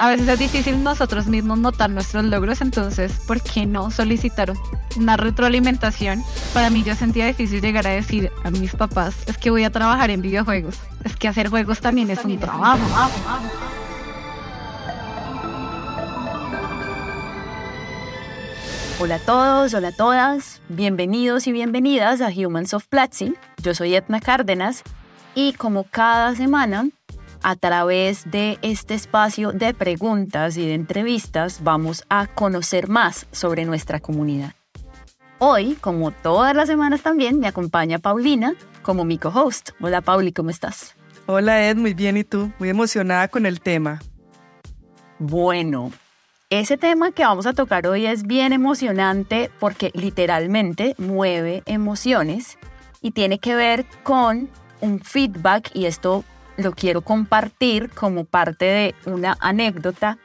a veces es difícil nosotros mismos notar nuestros logros, entonces, ¿por qué no solicitar una retroalimentación? Para mí yo sentía difícil llegar a decir a mis papás, es que voy a trabajar en videojuegos, es que hacer juegos también es un trabajo. Hola a todos, hola a todas, bienvenidos y bienvenidas a Humans of Platzi. Yo soy Etna Cárdenas y como cada semana a través de este espacio de preguntas y de entrevistas vamos a conocer más sobre nuestra comunidad. Hoy, como todas las semanas también, me acompaña Paulina como mi co-host. Hola Pauli, ¿cómo estás? Hola Ed, muy bien, ¿y tú? Muy emocionada con el tema. Bueno, ese tema que vamos a tocar hoy es bien emocionante porque literalmente mueve emociones y tiene que ver con un feedback y esto lo quiero compartir como parte de una anécdota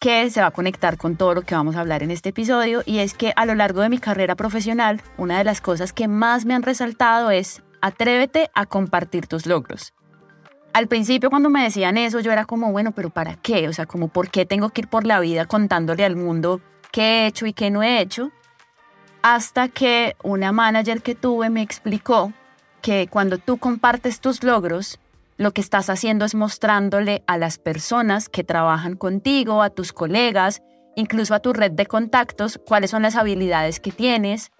que se va a conectar con todo lo que vamos a hablar en este episodio y es que a lo largo de mi carrera profesional, una de las cosas que más me han resaltado es atrévete a compartir tus logros. Al principio cuando me decían eso yo era como, bueno, pero ¿para qué? O sea, como, ¿por qué tengo que ir por la vida contándole al mundo qué he hecho y qué no he hecho? Hasta que una manager que tuve me explicó que cuando tú compartes tus logros, lo que estás haciendo es mostrándole a las personas que trabajan contigo, a tus colegas, incluso a tu red de contactos, cuáles son las habilidades que tienes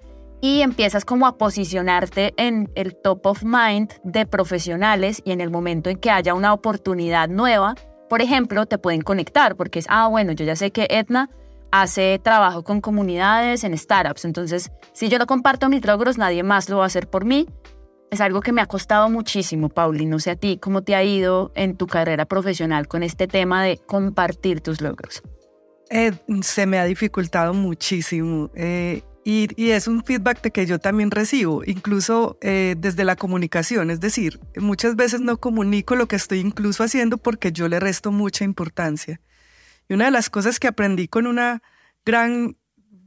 y empiezas como a posicionarte en el top of mind de profesionales y en el momento en que haya una oportunidad nueva, por ejemplo, te pueden conectar porque es, ah, bueno, yo ya sé que Etna hace trabajo con comunidades en startups, entonces si yo no comparto mis logros, nadie más lo va a hacer por mí es algo que me ha costado muchísimo, Pauli. No sé a ti, ¿cómo te ha ido en tu carrera profesional con este tema de compartir tus logros? Eh, se me ha dificultado muchísimo eh, y, es un feedback que yo también recibo, incluso eh, desde la comunicación. Es decir, muchas veces no comunico lo que estoy incluso haciendo porque yo le resto mucha importancia. Y una de las cosas que aprendí con una gran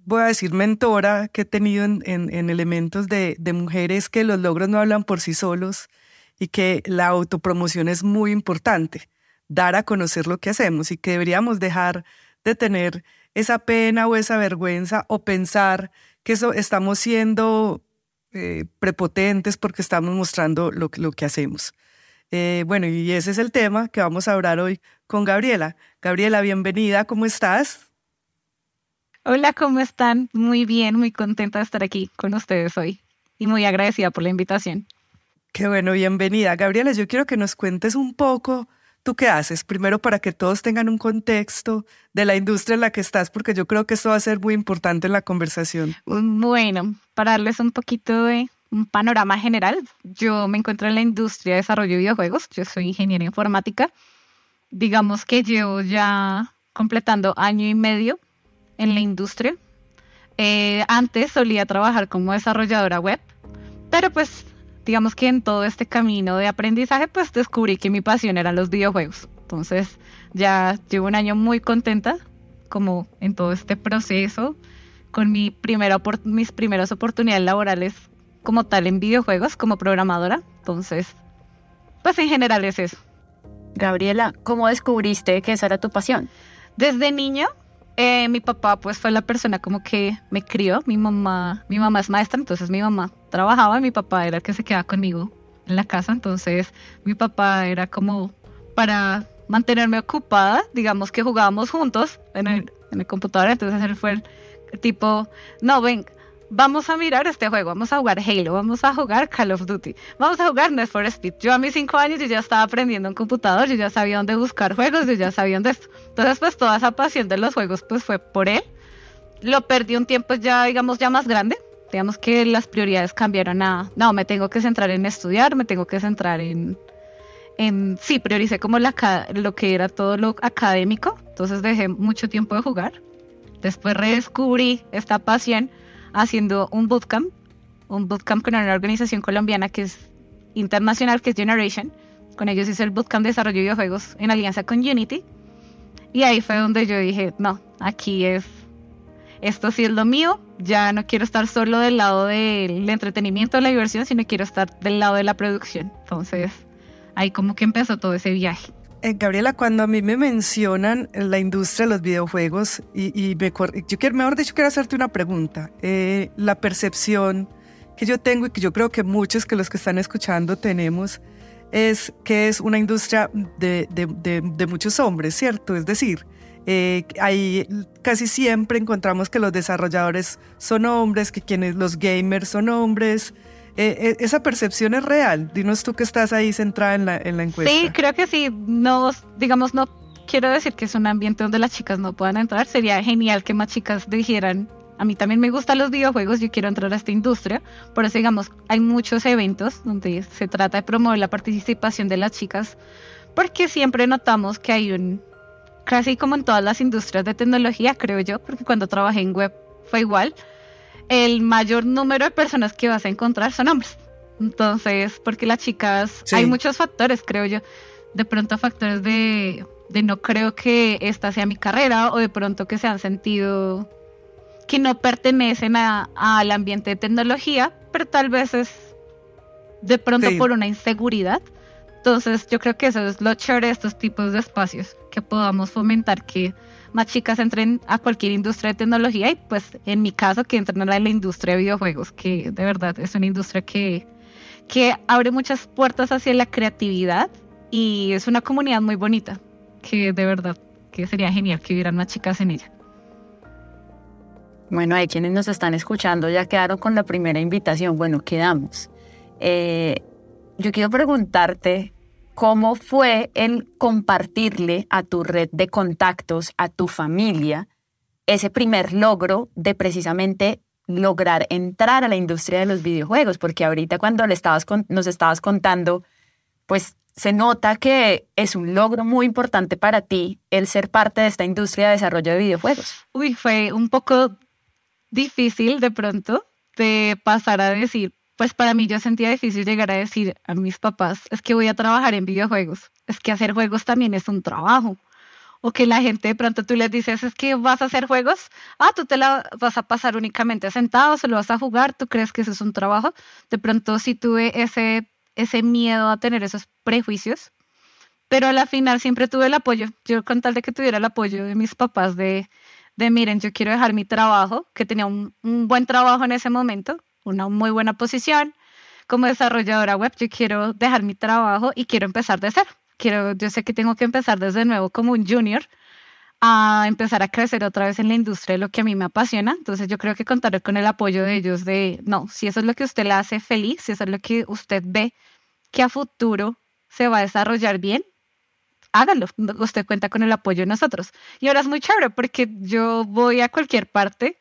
voy a decir, mentora que he tenido en, elementos de, mujeres que los logros no hablan por sí solos y que la autopromoción es muy importante, dar a conocer lo que hacemos y que deberíamos dejar de tener esa pena o esa vergüenza o pensar que eso, estamos siendo eh, prepotentes porque estamos mostrando lo, que hacemos. Eh, bueno, y ese es el tema que vamos a hablar hoy con Gabriela. Gabriela, bienvenida, ¿cómo estás? Hola, ¿cómo están? Muy bien, muy contenta de estar aquí con ustedes hoy y muy agradecida por la invitación. Qué bueno, bienvenida. Gabriela, yo quiero que nos cuentes un poco tú qué haces, primero para que todos tengan un contexto de la industria en la que estás, porque yo creo que esto va a ser muy importante en la conversación. Bueno, para darles un poquito de un panorama general, yo me encuentro en la industria de desarrollo de videojuegos, yo soy ingeniera informática, digamos que llevo ya completando año y medio en la industria. Eh, antes solía trabajar como desarrolladora web, pero pues digamos que en todo este camino de aprendizaje pues descubrí que mi pasión eran los videojuegos. Entonces ya llevo un año muy contenta como en todo este proceso con mi primera mis primeras oportunidades laborales como tal en videojuegos como programadora. Entonces, pues en general es eso. Gabriela, ¿cómo descubriste que esa era tu pasión? Desde niña eh, mi papá pues fue la persona como que me crió, mi mamá, mi mamá es maestra, entonces mi mamá trabajaba mi papá era el que se quedaba conmigo en la casa, entonces mi papá era como para mantenerme ocupada, digamos que jugábamos juntos en el, en el computador, entonces él fue el tipo, no, ven, vamos a mirar este juego, vamos a jugar Halo, vamos a jugar Call of Duty, vamos a jugar Need for Speed. Yo a mis cinco años yo ya estaba aprendiendo en computador, yo ya sabía dónde buscar juegos, yo ya sabía dónde esto. Entonces pues toda esa pasión de los juegos pues fue por él. Lo perdí un tiempo ya, digamos, ya más grande. Digamos que las prioridades cambiaron a, no, me tengo que centrar en estudiar, me tengo que centrar en, en sí, prioricé como la, lo que era todo lo académico, entonces dejé mucho tiempo de jugar. Después redescubrí esta pasión haciendo un bootcamp, un bootcamp con una organización colombiana que es internacional, que es Generation. Con ellos hice el bootcamp de desarrollo de videojuegos en alianza con Unity. Y ahí fue donde yo dije, no, aquí es, esto sí es lo mío, ya no quiero estar solo del lado del entretenimiento, de la diversión, sino quiero estar del lado de la producción. Entonces, ahí como que empezó todo ese viaje. Eh, Gabriela, cuando a mí me mencionan la industria de los videojuegos y, yo quiero, mejor dicho, quiero hacerte una pregunta. Eh, la percepción que yo tengo y que yo creo que muchos que los que están escuchando tenemos es que es una industria de, muchos hombres, ¿cierto? Es decir, eh, ahí casi siempre encontramos que los desarrolladores son hombres, que quienes los gamers son hombres, eh, eh, ¿Esa percepción es real? Dinos tú que estás ahí centrada en la, en la encuesta. Sí, creo que sí. No, digamos, no quiero decir que es un ambiente donde las chicas no puedan entrar. Sería genial que más chicas dijeran, a mí también me gustan los videojuegos, yo quiero entrar a esta industria. Por eso, digamos, hay muchos eventos donde se trata de promover la participación de las chicas, porque siempre notamos que hay un, casi como en todas las industrias de tecnología, creo yo, porque cuando trabajé en web fue igual, el mayor número de personas que vas a encontrar son hombres. Entonces, porque las chicas, hay muchos factores, creo yo. De pronto factores de, de no creo que esta sea mi carrera o de pronto que se han sentido que no pertenecen al ambiente de tecnología, pero tal vez es de pronto por una inseguridad. Entonces, yo creo que eso es lo chévere de estos tipos de espacios, que podamos fomentar que más chicas entren a cualquier industria de tecnología y pues en mi caso que entren a la industria de videojuegos, que de verdad es una industria que, que abre muchas puertas hacia la creatividad y es una comunidad muy bonita, que de verdad que sería genial que hubieran más chicas en ella. Bueno, hay quienes nos están escuchando ya quedaron con la primera invitación. Bueno, quedamos. Eh, yo quiero preguntarte ¿Cómo fue el compartirle a tu red de contactos, a tu familia, ese primer logro de precisamente lograr entrar a la industria de los videojuegos? Porque ahorita cuando le estabas nos estabas contando, pues se nota que es un logro muy importante para ti el ser parte de esta industria de desarrollo de videojuegos. Uy, fue un poco difícil de pronto de pasar a decir, pues para mí yo sentía difícil llegar a decir a mis papás, es que voy a trabajar en videojuegos, es que hacer juegos también es un trabajo. O que la gente de pronto tú les dices, es que vas a hacer juegos, ah, tú te la vas a pasar únicamente sentado, se lo vas a jugar, tú crees que eso es un trabajo. De pronto sí tuve ese, ese miedo a tener esos prejuicios, pero a la final siempre tuve el apoyo. Yo con tal de que tuviera el apoyo de mis papás de, de miren, yo quiero dejar mi trabajo, que tenía un, un buen trabajo en ese momento, una muy buena posición como desarrolladora web. Yo quiero dejar mi trabajo y quiero empezar de cero. Quiero, yo sé que tengo que empezar desde nuevo como un junior a empezar a crecer otra vez en la industria lo que a mí me apasiona. Entonces yo creo que contaré con el apoyo de ellos de, no, si eso es lo que usted le hace feliz, si eso es lo que usted ve que a futuro se va a desarrollar bien, hágalo. Usted cuenta con el apoyo de nosotros. Y ahora es muy chévere porque yo voy a cualquier parte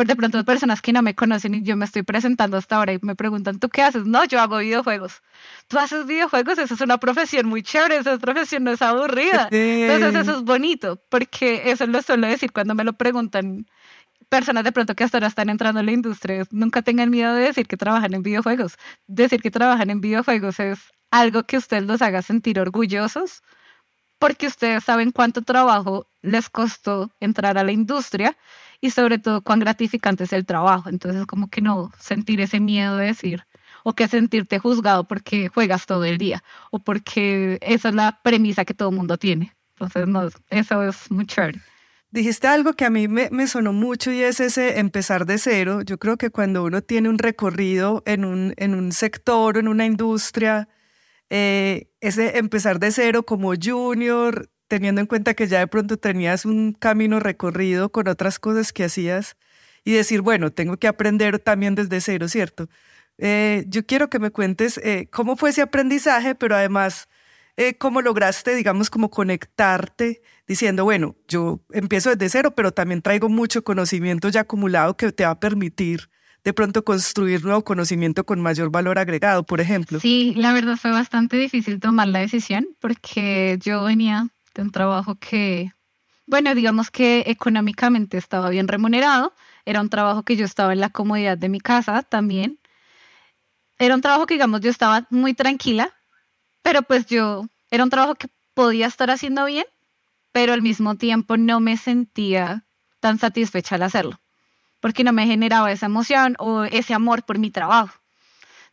pero de pronto personas que no me conocen y yo me estoy presentando hasta ahora y me preguntan, ¿tú qué haces? No, yo hago videojuegos. ¿Tú haces videojuegos? Esa es una profesión muy chévere, esa profesión no es aburrida. Entonces eso es bonito, porque eso lo suelo decir cuando me lo preguntan personas de pronto que hasta ahora están entrando en la industria. Nunca tengan miedo de decir que trabajan en videojuegos. Decir que trabajan en videojuegos es algo que ustedes los haga sentir orgullosos porque ustedes saben cuánto trabajo les costó entrar a la industria y sobre todo cuán gratificante es el trabajo. Entonces, como que no sentir ese miedo de decir, o que sentirte juzgado porque juegas todo el día, o porque esa es la premisa que todo el mundo tiene. Entonces, no, eso es muy chévere. Dijiste algo que a mí me, me, sonó mucho y es ese empezar de cero. Yo creo que cuando uno tiene un recorrido en un, en un sector en una industria, eh, ese empezar de cero como junior, teniendo en cuenta que ya de pronto tenías un camino recorrido con otras cosas que hacías y decir, bueno, tengo que aprender también desde cero, ¿cierto? Eh, yo quiero que me cuentes eh, cómo fue ese aprendizaje, pero además eh, cómo lograste, digamos, como conectarte diciendo, bueno, yo empiezo desde cero, pero también traigo mucho conocimiento ya acumulado que te va a permitir de pronto construir nuevo conocimiento con mayor valor agregado, por ejemplo. Sí, la verdad fue bastante difícil tomar la decisión porque yo venía un trabajo que, bueno, digamos que económicamente estaba bien remunerado, era un trabajo que yo estaba en la comodidad de mi casa también. Era un trabajo que, digamos, yo estaba muy tranquila, pero pues yo, era un trabajo que podía estar haciendo bien, pero al mismo tiempo no me sentía tan satisfecha al hacerlo, porque no me generaba esa emoción o ese amor por mi trabajo.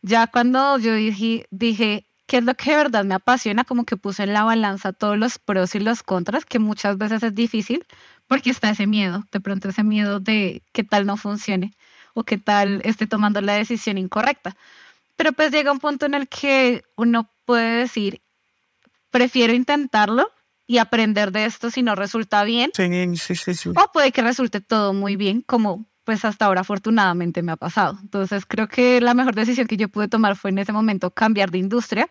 Ya cuando yo dije, dije qué es lo que de verdad me apasiona, como que puse en la balanza todos los pros y los contras, que muchas veces es difícil porque está ese miedo, de pronto ese miedo de qué tal no funcione o qué tal esté tomando la decisión incorrecta. Pero pues llega un punto en el que uno puede decir, prefiero intentarlo y aprender de esto si no resulta bien. Sí, sí, sí, O puede que resulte todo muy bien, como pues hasta ahora afortunadamente me ha pasado. Entonces creo que la mejor decisión que yo pude tomar fue en ese momento cambiar de industria,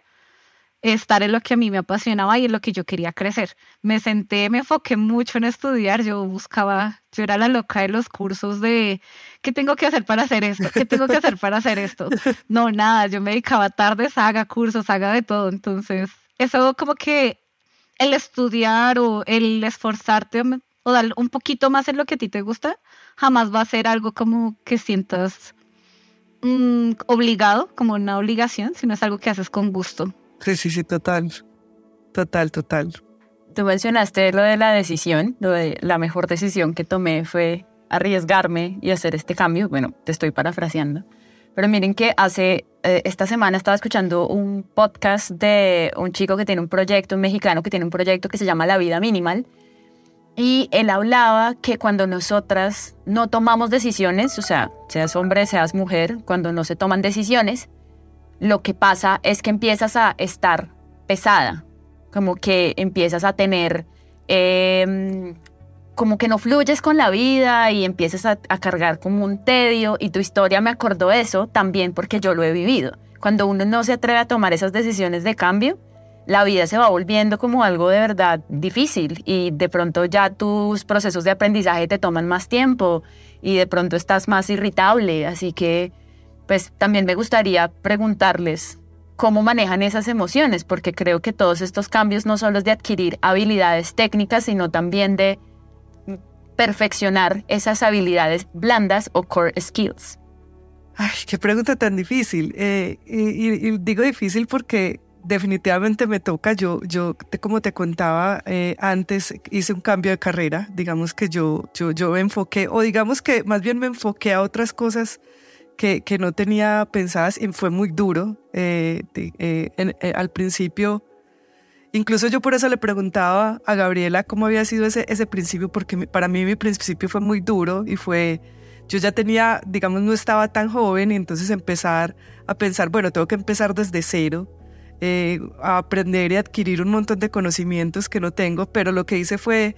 estar en lo que a mí me apasionaba y en lo que yo quería crecer. Me senté, me enfoqué mucho en estudiar, yo buscaba, yo era la loca de los cursos de ¿qué tengo que hacer para hacer esto? ¿Qué tengo que hacer para hacer esto? No, nada, yo me dedicaba tardes, haga cursos, haga de todo. Entonces, eso como que el estudiar o el esforzarte o dar un poquito más en lo que a ti te gusta, jamás va a ser algo como que sientas mm, obligado, como una obligación, sino es algo que haces con gusto. Sí, sí, total. Total, total. Tú mencionaste lo de la decisión, lo de la mejor decisión que tomé fue arriesgarme y hacer este cambio. Bueno, te estoy parafraseando. Pero miren que hace, eh, esta semana estaba escuchando un podcast de un chico que tiene un proyecto, un mexicano que tiene un proyecto que se llama La Vida Minimal. Y él hablaba que cuando nosotras no tomamos decisiones, o sea, seas hombre, seas mujer, cuando no se toman decisiones, lo que pasa es que empiezas a estar pesada, como que empiezas a tener eh, como que no fluyes con la vida y empiezas a, cargar como un tedio y tu historia me acordó eso también porque yo lo he vivido. Cuando uno no se atreve a tomar esas decisiones de cambio, la vida se va volviendo como algo de verdad difícil y de pronto ya tus procesos de aprendizaje te toman más tiempo y de pronto estás más irritable. Así que, pues también me gustaría preguntarles cómo manejan esas emociones, porque creo que todos estos cambios no solo es de adquirir habilidades técnicas, sino también de perfeccionar esas habilidades blandas o core skills? Ay, qué pregunta tan difícil. Eh, y, digo difícil porque definitivamente me toca. Yo, yo como te contaba eh, antes, hice un cambio de carrera. Digamos que yo, yo, yo me enfoqué, o digamos que más bien me enfoqué a otras cosas que, que no tenía pensadas y fue muy duro. Eh, al principio Incluso yo por eso le preguntaba a Gabriela cómo había sido ese, ese principio, porque para mí mi principio fue muy duro y fue, yo ya tenía, digamos, no estaba tan joven y entonces empezar a pensar, bueno, tengo que empezar desde cero, eh, a aprender y adquirir un montón de conocimientos que no tengo, pero lo que hice fue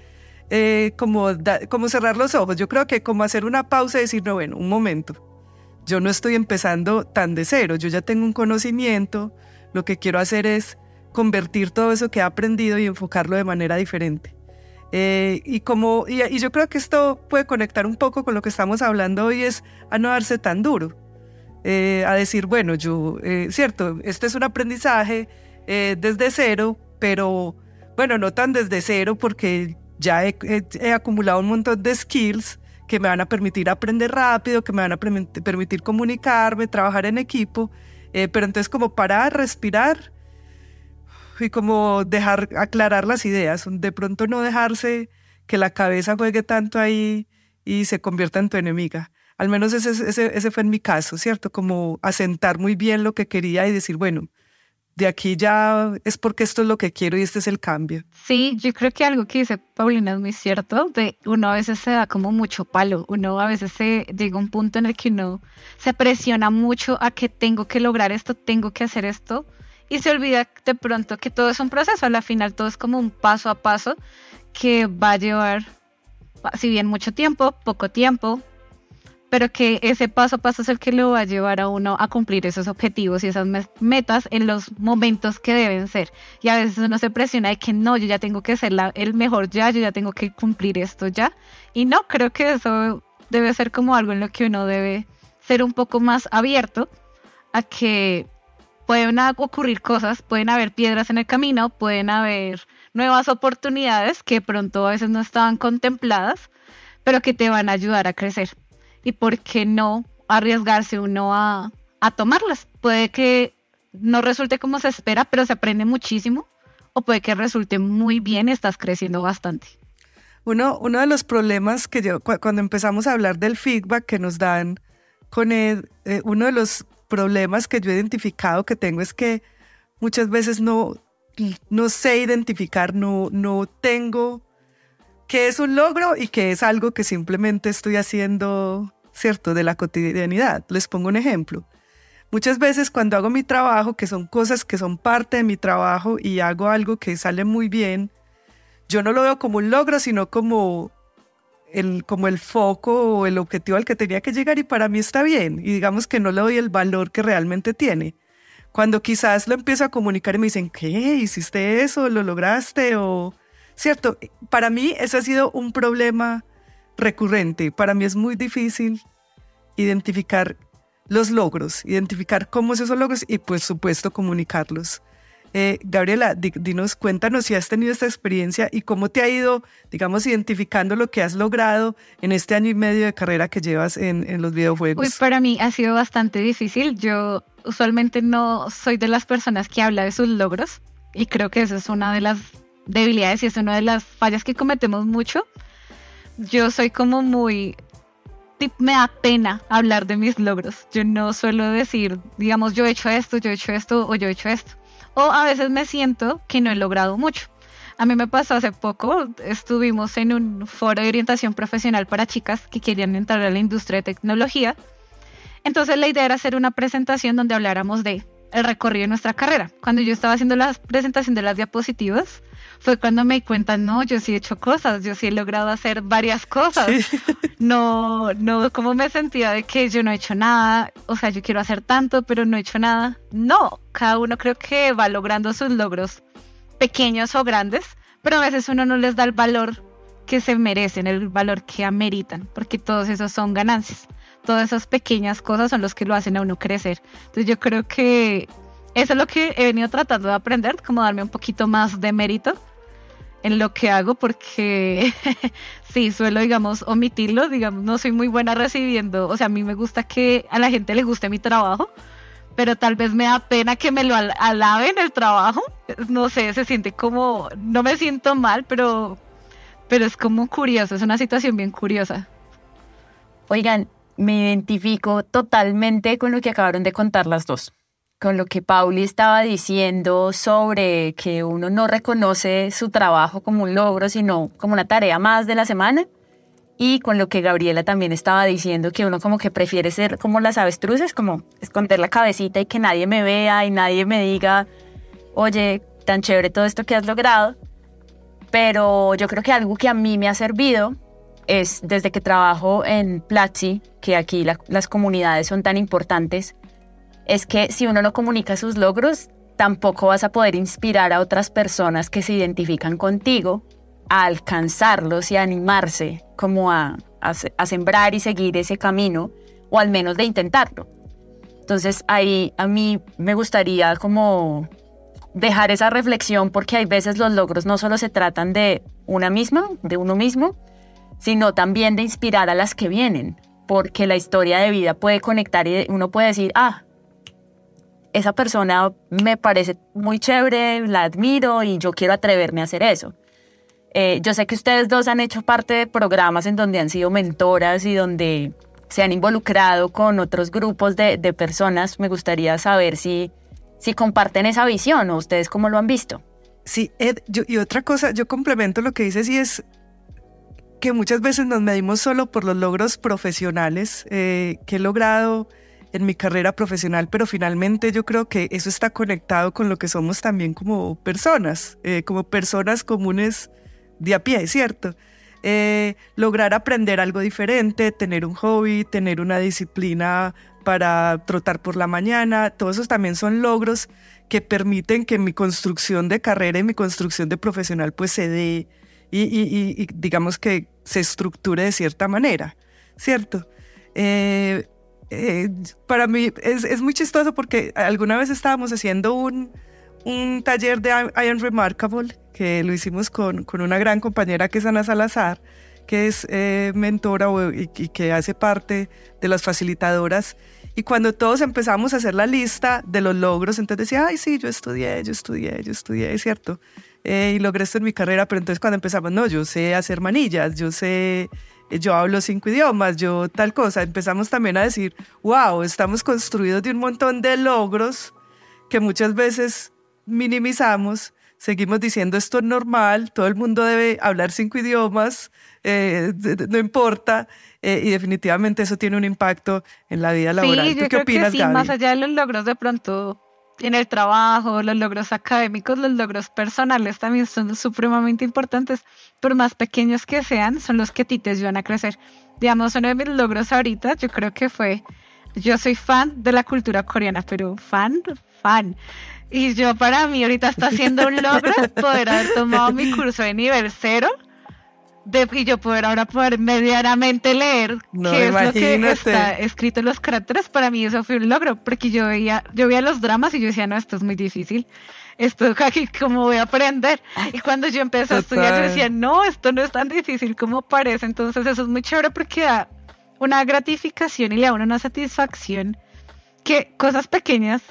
eh, como, como cerrar los ojos. Yo creo que como hacer una pausa y decir, no, bueno, un momento, yo no estoy empezando tan de cero, yo ya tengo un conocimiento, lo que quiero hacer es convertir todo eso que ha aprendido y enfocarlo de manera diferente. Eh, y, como, y, yo creo que esto puede conectar un poco con lo que estamos hablando hoy, es a no darse tan duro, eh, a decir, bueno, yo, eh, cierto, este es un aprendizaje desde cero, pero bueno, no tan desde cero porque ya he, he, acumulado un montón de skills que me van a permitir aprender rápido, que me van a permitir comunicarme, trabajar en equipo, pero entonces como parar, respirar y como dejar aclarar las ideas, de pronto no dejarse que la cabeza juegue tanto ahí y se convierta en tu enemiga. Al menos ese, ese, ese fue en mi caso, ¿cierto? Como asentar muy bien lo que quería y decir, bueno, de aquí ya es porque esto es lo que quiero y este es el cambio. Sí, yo creo que algo que dice Paulina es muy cierto, de uno a veces se da como mucho palo, uno a veces se llega a un punto en el que uno se presiona mucho a que tengo que lograr esto, tengo que hacer esto, y se olvida de pronto que todo es un proceso, al final todo es como un paso a paso que va a llevar, si bien mucho tiempo, poco tiempo, pero que ese paso a paso es el que lo va a llevar a uno a cumplir esos objetivos y esas metas en los momentos que deben ser. Y a veces uno se presiona de que no, yo ya tengo que ser el mejor ya, yo ya tengo que cumplir esto ya. Y no, creo que eso debe ser como algo en lo que uno debe ser un poco más abierto a que pueden ocurrir cosas, pueden haber piedras en el camino, pueden haber nuevas oportunidades que pronto a veces no estaban contempladas, pero que te van a ayudar a crecer. ¿Y por qué no arriesgarse uno a, tomarlas? Puede que no resulte como se espera, pero se aprende muchísimo, o puede que resulte muy bien estás creciendo bastante. Uno, uno de los problemas que yo, cuando empezamos a hablar del feedback que nos dan con él, eh, uno de los problemas que yo he identificado que tengo es que muchas veces no, no sé identificar, no, no tengo qué es un logro y qué es algo que simplemente estoy haciendo, ¿cierto?, de la cotidianidad. Les pongo un ejemplo. Muchas veces cuando hago mi trabajo, que son cosas que son parte de mi trabajo y hago algo que sale muy bien, yo no lo veo como un logro, sino como el, como el foco o el objetivo al que tenía que llegar y para mí está bien. Y digamos que no le doy el valor que realmente tiene. Cuando quizás lo empiezo a comunicar y me dicen, ¿qué? ¿Hiciste eso? ¿Lo lograste? O, ¿cierto? Para mí eso ha sido un problema recurrente. Para mí es muy difícil identificar los logros, identificar cómo es esos logros y, por supuesto, comunicarlos. Eh, Gabriela, dinos, cuéntanos si has tenido esta experiencia y cómo te ha ido, digamos, identificando lo que has logrado en este año y medio de carrera que llevas en, en los videojuegos. Pues para mí ha sido bastante difícil. Yo usualmente no soy de las personas que habla de sus logros y creo que esa es una de las debilidades y es una de las fallas que cometemos mucho. Yo soy como muy me da pena hablar de mis logros. Yo no suelo decir, digamos, yo he hecho esto, yo he hecho esto o yo he hecho esto. O a veces me siento que no he logrado mucho. A mí me pasó hace poco, estuvimos en un foro de orientación profesional para chicas que querían entrar a la industria de tecnología. Entonces la idea era hacer una presentación donde habláramos de el recorrido de nuestra carrera. Cuando yo estaba haciendo la presentación de las diapositivas, fue cuando me di cuenta, no, yo sí he hecho cosas, yo sí he logrado hacer varias cosas. No, no, como me sentía de que yo no he hecho nada, o sea, yo quiero hacer tanto, pero no he hecho nada. No, cada uno creo que va logrando sus logros, pequeños o grandes, pero a veces uno no les da el valor que se merecen, el valor que ameritan, porque todos esos son ganancias. Todas esas pequeñas cosas son los que lo hacen a uno crecer. Entonces yo creo que eso es lo que he venido tratando de aprender, como darme un poquito más de mérito en lo que hago porque sí, suelo, digamos, omitirlo, digamos, no soy muy buena recibiendo, o sea, a mí me gusta que a la gente le guste mi trabajo, pero tal vez me da pena que me lo alaben el trabajo, no sé, se siente como, no me siento mal, pero, pero es como curioso, es una situación bien curiosa. Oigan, me identifico totalmente con lo que acabaron de contar las dos con lo que Pauli estaba diciendo sobre que uno no reconoce su trabajo como un logro, sino como una tarea más de la semana. Y con lo que Gabriela también estaba diciendo, que uno como que prefiere ser como las avestruces, como esconder la cabecita y que nadie me vea y nadie me diga, oye, tan chévere todo esto que has logrado. Pero yo creo que algo que a mí me ha servido es desde que trabajo en Platzi, que aquí las comunidades son tan importantes, es que si uno no comunica sus logros, tampoco vas a poder inspirar a otras personas que se identifican contigo a alcanzarlos y a animarse como a, a, sembrar y seguir ese camino, o al menos de intentarlo. Entonces ahí a mí me gustaría como dejar esa reflexión porque hay veces los logros no solo se tratan de una misma, de uno mismo, sino también de inspirar a las que vienen, porque la historia de vida puede conectar y uno puede decir, ah, esa persona me parece muy chévere, la admiro y yo quiero atreverme a hacer eso. Eh, yo sé que ustedes dos han hecho parte de programas en donde han sido mentoras y donde se han involucrado con otros grupos de, personas. Me gustaría saber si, si comparten esa visión o ustedes cómo lo han visto. Sí, Ed, y otra cosa, yo complemento lo que dices y es que muchas veces nos medimos solo por los logros profesionales eh, que he logrado en mi carrera profesional, pero finalmente yo creo que eso está conectado con lo que somos también como personas, eh, como personas comunes de a pie, ¿cierto? Eh, lograr aprender algo diferente, tener un hobby, tener una disciplina para trotar por la mañana, todos esos también son logros que permiten que mi construcción de carrera y mi construcción de profesional pues se dé y, y, digamos que se estructure de cierta manera, ¿cierto? Eh, eh, para mí es, es, muy chistoso porque alguna vez estábamos haciendo un, un taller de I Am Remarkable, que lo hicimos con, con, una gran compañera que es Ana Salazar, que es eh, mentora y, y, que hace parte de las facilitadoras. Y cuando todos empezamos a hacer la lista de los logros, entonces decía, ay, sí, yo estudié, yo estudié, yo estudié, es cierto. Eh, y logré esto en mi carrera, pero entonces cuando empezamos, no, yo sé hacer manillas, yo sé yo hablo cinco idiomas, yo tal cosa. Empezamos también a decir, wow, estamos construidos de un montón de logros que muchas veces minimizamos, seguimos diciendo esto es normal, todo el mundo debe hablar cinco idiomas, eh, no importa, eh, y definitivamente eso tiene un impacto en la vida laboral. Sí, yo qué creo opinas, que sí, más allá de los logros de pronto en el trabajo, los logros académicos, los logros personales también son supremamente importantes, por más pequeños que sean, son los que a ti te ayudan a crecer. Digamos, uno de mis logros ahorita, yo creo que fue, yo soy fan de la cultura coreana, pero fan, fan. Y yo para mí ahorita está siendo un logro poder haber tomado mi curso de nivel cero de, y yo poder ahora poder medianamente leer qué es lo que está escrito en los caracteres, para mí eso fue un logro, porque yo veía, yo veía los dramas y yo decía, no, esto es muy difícil, esto aquí, ¿cómo voy a aprender? Y cuando yo empecé a estudiar, yo decía, no, esto no es tan difícil como parece, entonces eso es muy chévere porque da una gratificación y le da una satisfacción que cosas pequeñas,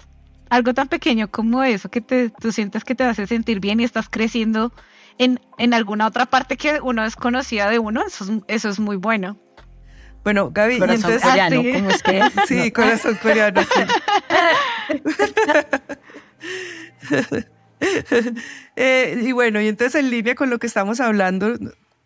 algo tan pequeño como eso, que te, tú sientes que te hace sentir bien y estás creciendo en, en alguna otra parte que uno desconocía de uno, eso es, eso es muy bueno. Bueno, Gaby, corazón entonces, coreano, ¿cómo es que es? Sí, corazón coreano, sí. eh, y bueno, y entonces en línea con lo que estamos hablando,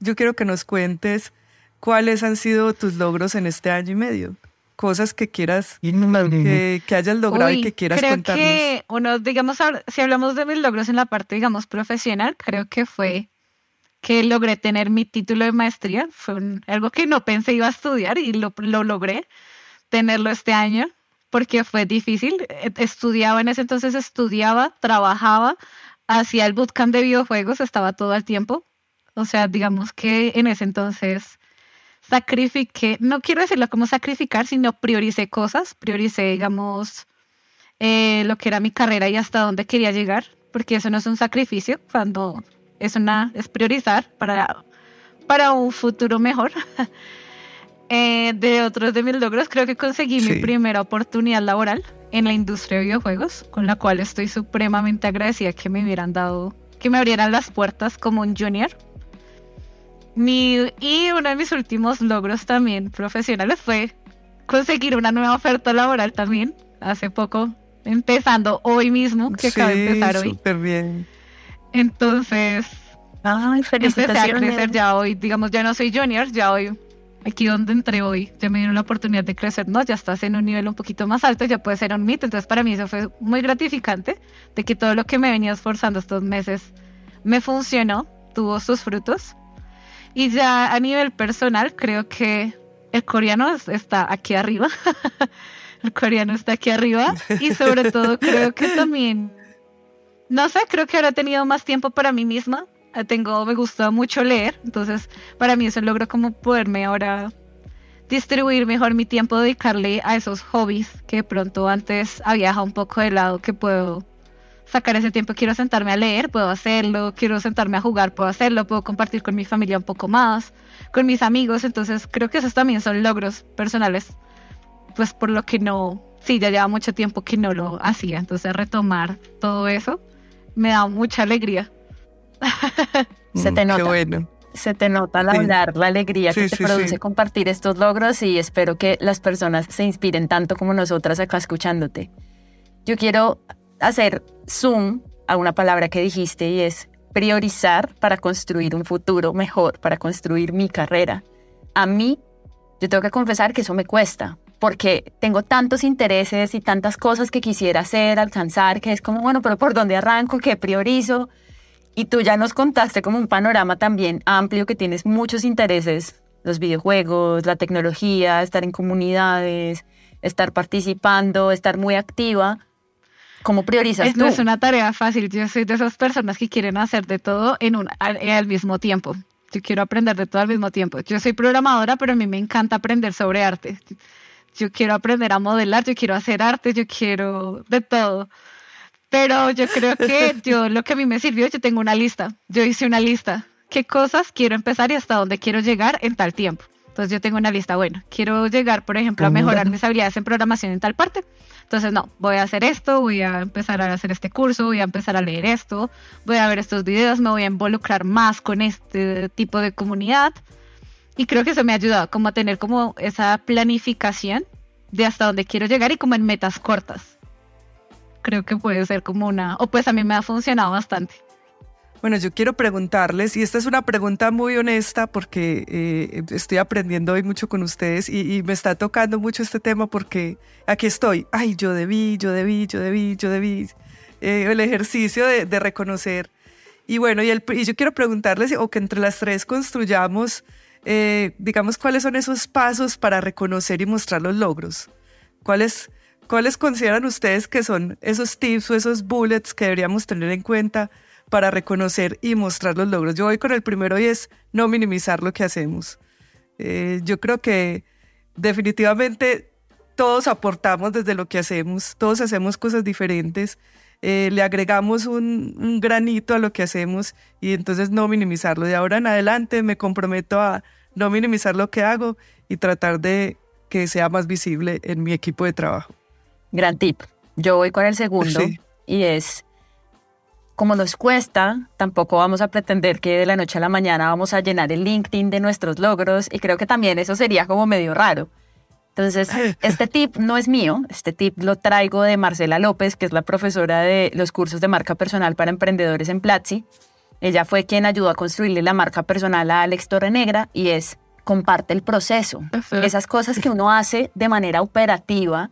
yo quiero que nos cuentes cuáles han sido tus logros en este año y medio cosas que quieras, que, que hayas logrado y que quieras creo contarnos. que uno, digamos, si hablamos de mis logros en la parte, digamos, profesional, creo que fue que logré tener mi título de maestría. Fue algo que no pensé iba a estudiar y lo, lo logré tenerlo este año porque fue difícil. E, estudiaba en ese entonces, estudiaba, trabajaba, hacía el bootcamp de videojuegos, estaba todo el tiempo. O sea, digamos que en ese entonces sacrifiqué, no quiero decirlo como sacrificar, sino prioricé cosas, prioricé, digamos, eh, lo que era mi carrera y hasta dónde quería llegar, porque eso no es un sacrificio, cuando es una, es priorizar para, para un futuro mejor. Eh, de otros de mis logros, creo que conseguí mi primera oportunidad laboral en la industria de videojuegos, con la cual estoy supremamente agradecida que me hubieran dado, que me abrieran las puertas como un junior mi, y uno de mis últimos logros también profesionales fue conseguir una nueva oferta laboral también, hace poco, empezando hoy mismo, que acaba de empezar hoy. Súper bien. Entonces, Ay, empecé a crecer ya hoy, digamos, ya no soy junior, ya hoy, aquí donde entré hoy, ya me dieron la oportunidad de crecer, ¿no? Ya estás en un nivel un poquito más alto, ya puede ser un MIT, entonces para mí eso fue muy gratificante, de que todo lo que me venía esforzando estos meses me funcionó, tuvo sus frutos y ya a nivel personal, creo que el coreano está aquí arriba. el coreano está aquí arriba. Y sobre todo creo que también, no sé, creo que ahora he tenido más tiempo para mí misma. Tengo, me gusta mucho leer. Entonces, para mí eso logro como poderme ahora distribuir mejor mi tiempo, dedicarle a esos hobbies que de pronto antes había dejado un poco de lado, que puedo sacar ese tiempo, quiero sentarme a leer, puedo hacerlo, quiero sentarme a jugar, puedo hacerlo, puedo compartir con mi familia un poco más, con mis amigos, entonces creo que esos también son logros personales, pues por lo que no, sí, ya lleva mucho tiempo que no lo hacía, entonces retomar todo eso me da mucha alegría. Se te Mm, nota. Qué bueno. Se te nota al Sí. hablar la alegría que Sí, te sí, produce sí. compartir estos logros y espero que las personas se inspiren tanto como nosotras acá escuchándote. Yo quiero hacer zoom a una palabra que dijiste y es priorizar para construir un futuro mejor, para construir mi carrera. A mí, yo tengo que confesar que eso me cuesta, porque tengo tantos intereses y tantas cosas que quisiera hacer, alcanzar, que es como, bueno, pero ¿por dónde arranco? ¿Qué priorizo? Y tú ya nos contaste como un panorama también amplio que tienes muchos intereses, los videojuegos, la tecnología, estar en comunidades, estar participando, estar muy activa. ¿Cómo priorizas Es, tú? no es una tarea fácil. Yo soy de esas personas que quieren hacer de todo en un, al, al mismo tiempo. Yo quiero aprender de todo al mismo tiempo. Yo soy programadora, pero a mí me encanta aprender sobre arte. Yo quiero aprender a modelar, yo quiero hacer arte, yo quiero de todo. Pero yo creo que yo lo que a mí me sirvió, yo tengo una lista. Yo hice una lista. ¿Qué cosas quiero empezar y hasta dónde quiero llegar en tal tiempo? Entonces yo tengo una lista, bueno, quiero llegar, por ejemplo, a mejorar mis habilidades en programación en tal parte. Entonces, no, voy a hacer esto, voy a empezar a hacer este curso, voy a empezar a leer esto, voy a ver estos videos, me voy a involucrar más con este tipo de comunidad. Y creo que eso me ha ayudado como a tener como esa planificación de hasta dónde quiero llegar y como en metas cortas. creo que puede ser como una, o pues a mí me ha funcionado bastante. Bueno, yo quiero preguntarles, y esta es una pregunta muy honesta porque eh, estoy aprendiendo hoy mucho con ustedes y, me está tocando mucho este tema porque aquí estoy, ay, yo debí, yo debí, yo debí, yo debí, eh, el ejercicio de, reconocer. Y bueno, y, el, y, yo quiero preguntarles, o que entre las tres construyamos, eh, digamos, cuáles son esos pasos para reconocer y mostrar los logros. ¿Cuáles, ¿Cuáles consideran ustedes que son esos tips o esos bullets que deberíamos tener en cuenta? Para reconocer y mostrar los logros. Yo voy con el primero y es no minimizar lo que hacemos. Eh, yo creo que definitivamente todos aportamos desde lo que hacemos, todos hacemos cosas diferentes, eh, le agregamos un, un, granito a lo que hacemos y entonces no minimizarlo. De ahora en adelante me comprometo a no minimizar lo que hago y tratar de que sea más visible en mi equipo de trabajo. Gran tip. Yo voy con el segundo y es como nos cuesta, tampoco vamos a pretender que de la noche a la mañana vamos a llenar el LinkedIn de nuestros logros y creo que también eso sería como medio raro. Entonces, este tip no es mío, este tip lo traigo de Marcela López, que es la profesora de los cursos de marca personal para emprendedores en Platzi. Ella fue quien ayudó a construirle la marca personal a Alex Torrenegra y es comparte el proceso. Esas cosas que uno hace de manera operativa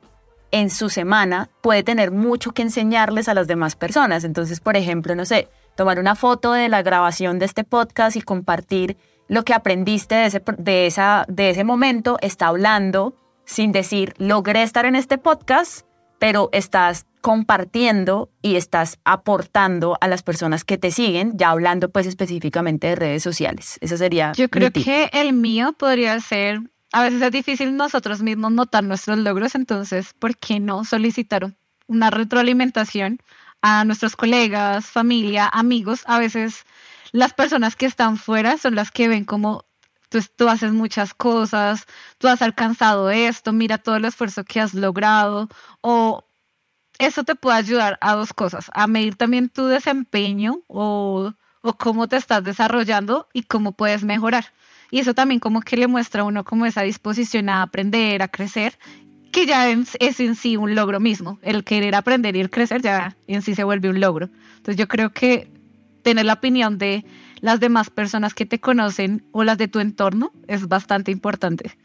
en su semana puede tener mucho que enseñarles a las demás personas. Entonces, por ejemplo, no sé, tomar una foto de la grabación de este podcast y compartir lo que aprendiste de ese, de esa, de ese momento, está hablando sin decir, logré estar en este podcast, pero estás compartiendo y estás aportando a las personas que te siguen, ya hablando pues específicamente de redes sociales. Eso sería... Yo creo que el mío podría ser a veces es difícil nosotros mismos notar nuestros logros, entonces, ¿por qué no solicitar una retroalimentación a nuestros colegas, familia, amigos? A veces las personas que están fuera son las que ven como pues, tú haces muchas cosas, tú has alcanzado esto, mira todo el esfuerzo que has logrado, o eso te puede ayudar a dos cosas, a medir también tu desempeño o, o cómo te estás desarrollando y cómo puedes mejorar. Y eso también como que le muestra a uno como esa disposición a aprender, a crecer, que ya es, en sí un logro mismo. El querer aprender y el crecer ya en sí se vuelve un logro. Entonces yo creo que tener la opinión de las demás personas que te conocen o las de tu entorno es bastante importante.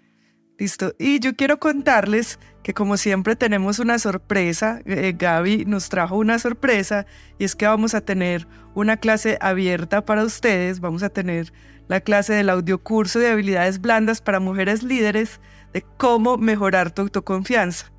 Listo. Y yo quiero contarles que como siempre tenemos una sorpresa. Eh, Gaby nos trajo una sorpresa y es que vamos a tener una clase abierta para ustedes. Vamos a tener la clase del audiocurso de habilidades blandas para mujeres líderes de cómo mejorar tu autoconfianza.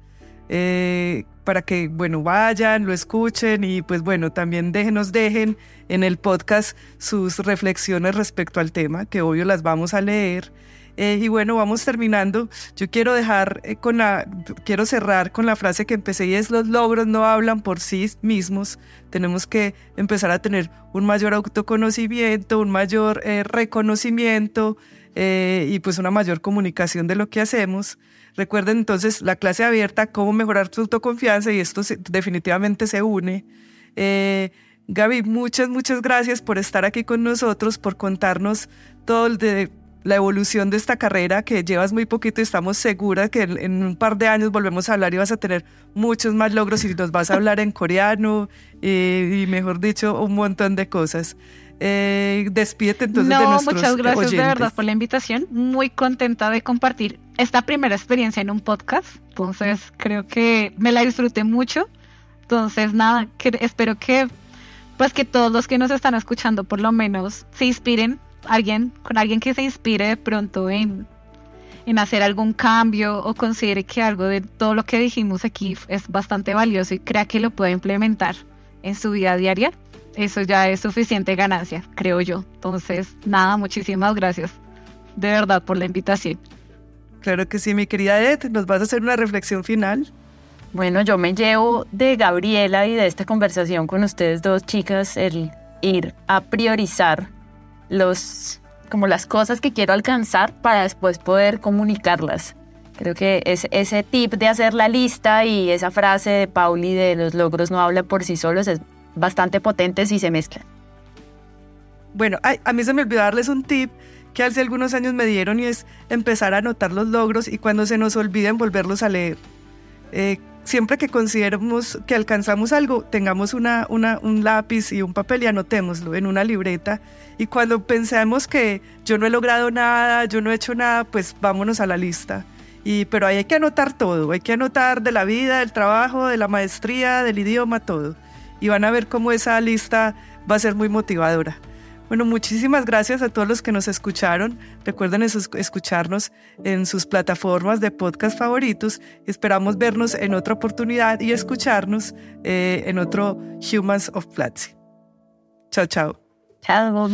Eh, para que, bueno, vayan, lo escuchen y pues bueno, también déjenos, dejen en el podcast sus reflexiones respecto al tema, que obvio las vamos a leer. Eh, y bueno, vamos terminando. Yo quiero dejar eh, con la, quiero cerrar con la frase que empecé y es los logros no hablan por sí mismos. Tenemos que empezar a tener un mayor autoconocimiento, un mayor eh, reconocimiento y pues una mayor comunicación de lo que hacemos. Recuerden entonces la clase abierta, cómo mejorar tu autoconfianza y esto definitivamente se une. Gaby, muchas, muchas gracias por estar aquí con nosotros, por contarnos todo de la evolución de esta carrera que llevas muy poquito y estamos seguras que en, un par de años volvemos a hablar y vas a tener muchos más logros y nos vas a hablar en coreano y, mejor dicho, un montón de cosas. Eh, despídete entonces no, de nuestros muchas gracias de verdad por la invitación. Muy contenta de compartir esta primera experiencia en un podcast. Entonces creo que me la disfruté mucho. Entonces nada, que, espero que pues que todos los que nos están escuchando por lo menos se inspiren alguien, con alguien que se inspire de pronto en, en hacer algún cambio o considere que algo de todo lo que dijimos aquí es bastante valioso y crea que lo puede implementar en su vida diaria, eso ya es suficiente ganancia, creo yo. Entonces, nada, muchísimas gracias de verdad por la invitación. Claro que sí, mi querida Ed, ¿nos vas a hacer una reflexión final? Bueno, yo me llevo de Gabriela y de esta conversación con ustedes dos chicas el ir a priorizar los, como las cosas que quiero alcanzar para después poder comunicarlas. Creo que es, ese tip de hacer la lista y esa frase de Pauli de los logros no habla por sí solos es bastante potente si se mezclan. Bueno, a mí se me olvidó darles un tip que hace algunos años me dieron y es empezar a anotar los logros y cuando se nos olviden volverlos a leer. Eh, siempre que consideremos que alcanzamos algo, tengamos una, una, un lápiz y un papel y anotémoslo en una libreta. Y cuando pensemos que yo no he logrado nada, yo no he hecho nada, pues vámonos a la lista. Y, pero ahí hay que anotar todo, hay que anotar de la vida, del trabajo, de la maestría, del idioma, todo. Y van a ver cómo esa lista va a ser muy motivadora. Bueno, muchísimas gracias a todos los que nos escucharon. Recuerden escucharnos en sus plataformas de podcast favoritos. Esperamos vernos en otra oportunidad y escucharnos eh, en otro Humans of Platzi. Chao, chao. Chao.